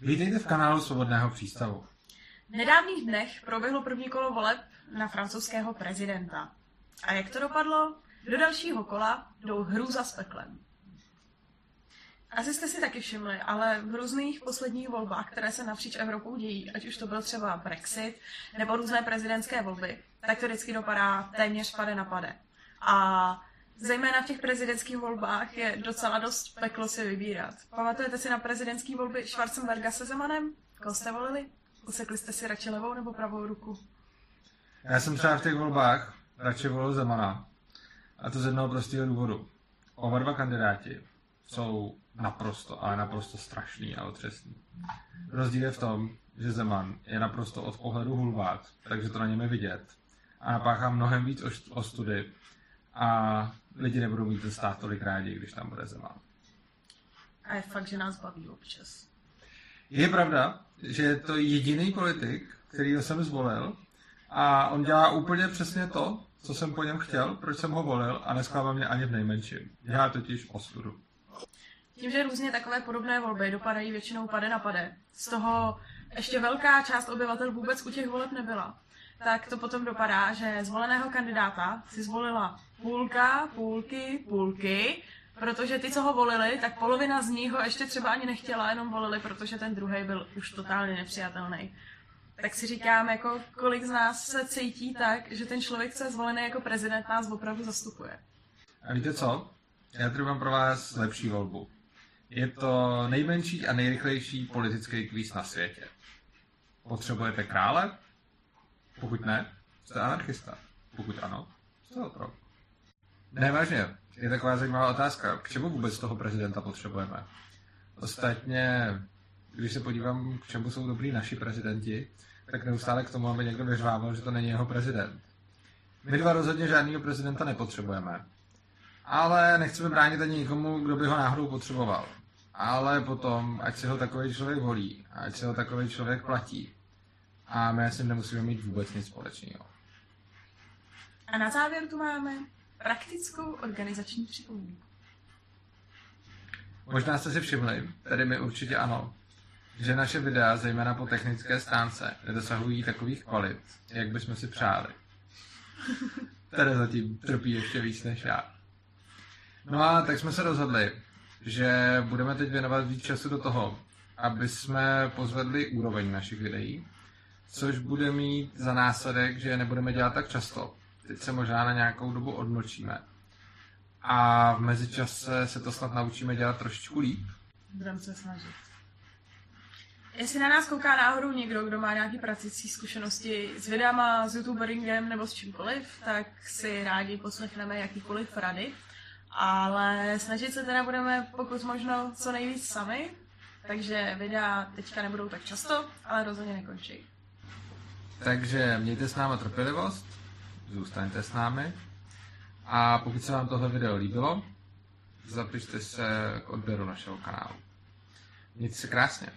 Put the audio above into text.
Vítejte v kanálu Svobodného přístavu. V nedávných dnech proběhlo první kolo voleb na francouzského prezidenta. A jak to dopadlo? Do dalšího kola jdou hrůza s peklem. Asi jste si taky všimli, ale v různých posledních volbách, které se napříč Evropou dějí, ať už to byl třeba Brexit nebo různé prezidentské volby, tak to vždycky dopadá téměř pade na pade. A zejména v těch prezidentských volbách je docela dost peklo si vybírat. Pamatujete si na prezidentské volby Schwarzenberga se Zemanem? Koho jste volili? Usekli jste si radši levou nebo pravou ruku? Já jsem třeba v těch volbách radši volil Zemana. A to z jednoho prostého důvodu. Oba dva kandidáti jsou naprosto, ale naprosto strašný a otřesný. Rozdíl je v tom, že Zeman je naprosto od pohledu hulvát, takže to na něm je vidět. A napáchá mnohem víc ostudy a lidi nebudou mít ten stát tolik rádi, když tam bude Zeman. A je fakt, že nás baví občas. Je pravda, že je to jediný politik, který jsem zvolil a on dělá úplně přesně to, co jsem po něm chtěl, proč jsem ho volil a nesklává mě ani v nejmenším. Dělá totiž ostudu. Tím, že různě takové podobné volby dopadají většinou pade na pade, z toho ještě velká část obyvatel vůbec u těch voleb nebyla, tak to potom dopadá, že zvoleného kandidáta si zvolila půlka, půlky, půlky, protože ty, co ho volili, tak polovina z nich ho ještě třeba ani nechtěla, jenom volili, protože ten druhý byl už totálně nepřijatelný. Tak si říkám, jako kolik z nás se cítí tak, že ten člověk, co je zvolený jako prezident, nás opravdu zastupuje. A víte co? Já tady mám pro vás lepší volbu. Je to nejmenší a nejrychlejší politický kvíz na světě. Potřebujete krále? Pokud ne, jste anarchista. Pokud ano, jste otrok. Ne, vážně, je taková zajímavá otázka. K čemu vůbec toho prezidenta potřebujeme? Ostatně, když se podívám, k čemu jsou dobrý naši prezidenti, tak neustále k tomu, aby někdo vyřvával, že to není jeho prezident. My dva rozhodně žádného prezidenta nepotřebujeme. Ale nechceme bránit ani nikomu, kdo by ho náhodou potřeboval. Ale potom, ať se ho takový člověk volí, ať se ho takový člověk platí. A my s ním nemusíme mít vůbec nic společného. A na závěr tu máme praktickou organizační připomínku. Možná jste si všimli, tady mi určitě ano, že naše videa, zejména po technické stránce, nedosahují takových kvalit, jak bychom si přáli. Tady zatím trpí ještě víc než já. No a tak jsme se rozhodli, že budeme teď věnovat víc času do toho, aby jsme pozvedli úroveň našich videí, což bude mít za následek, že nebudeme dělat tak často. Teď se možná na nějakou dobu odmlčíme. A v mezičase se to snad naučíme dělat trošičku líp. Budeme se snažit. Jestli na nás kouká náhodou někdo, kdo má nějaké praktické zkušenosti s videama, s youtuberingem nebo s čímkoliv, tak si rádi poslechneme jakýkoliv rady. Ale snažit se teda budeme pokud možno co nejvíc sami, takže videa teďka nebudou tak často, ale rozhodně nekončí. Takže mějte s námi trpělivost, zůstaňte s námi a pokud se vám tohle video líbilo, zapište se k odběru našeho kanálu. Mějte se krásně.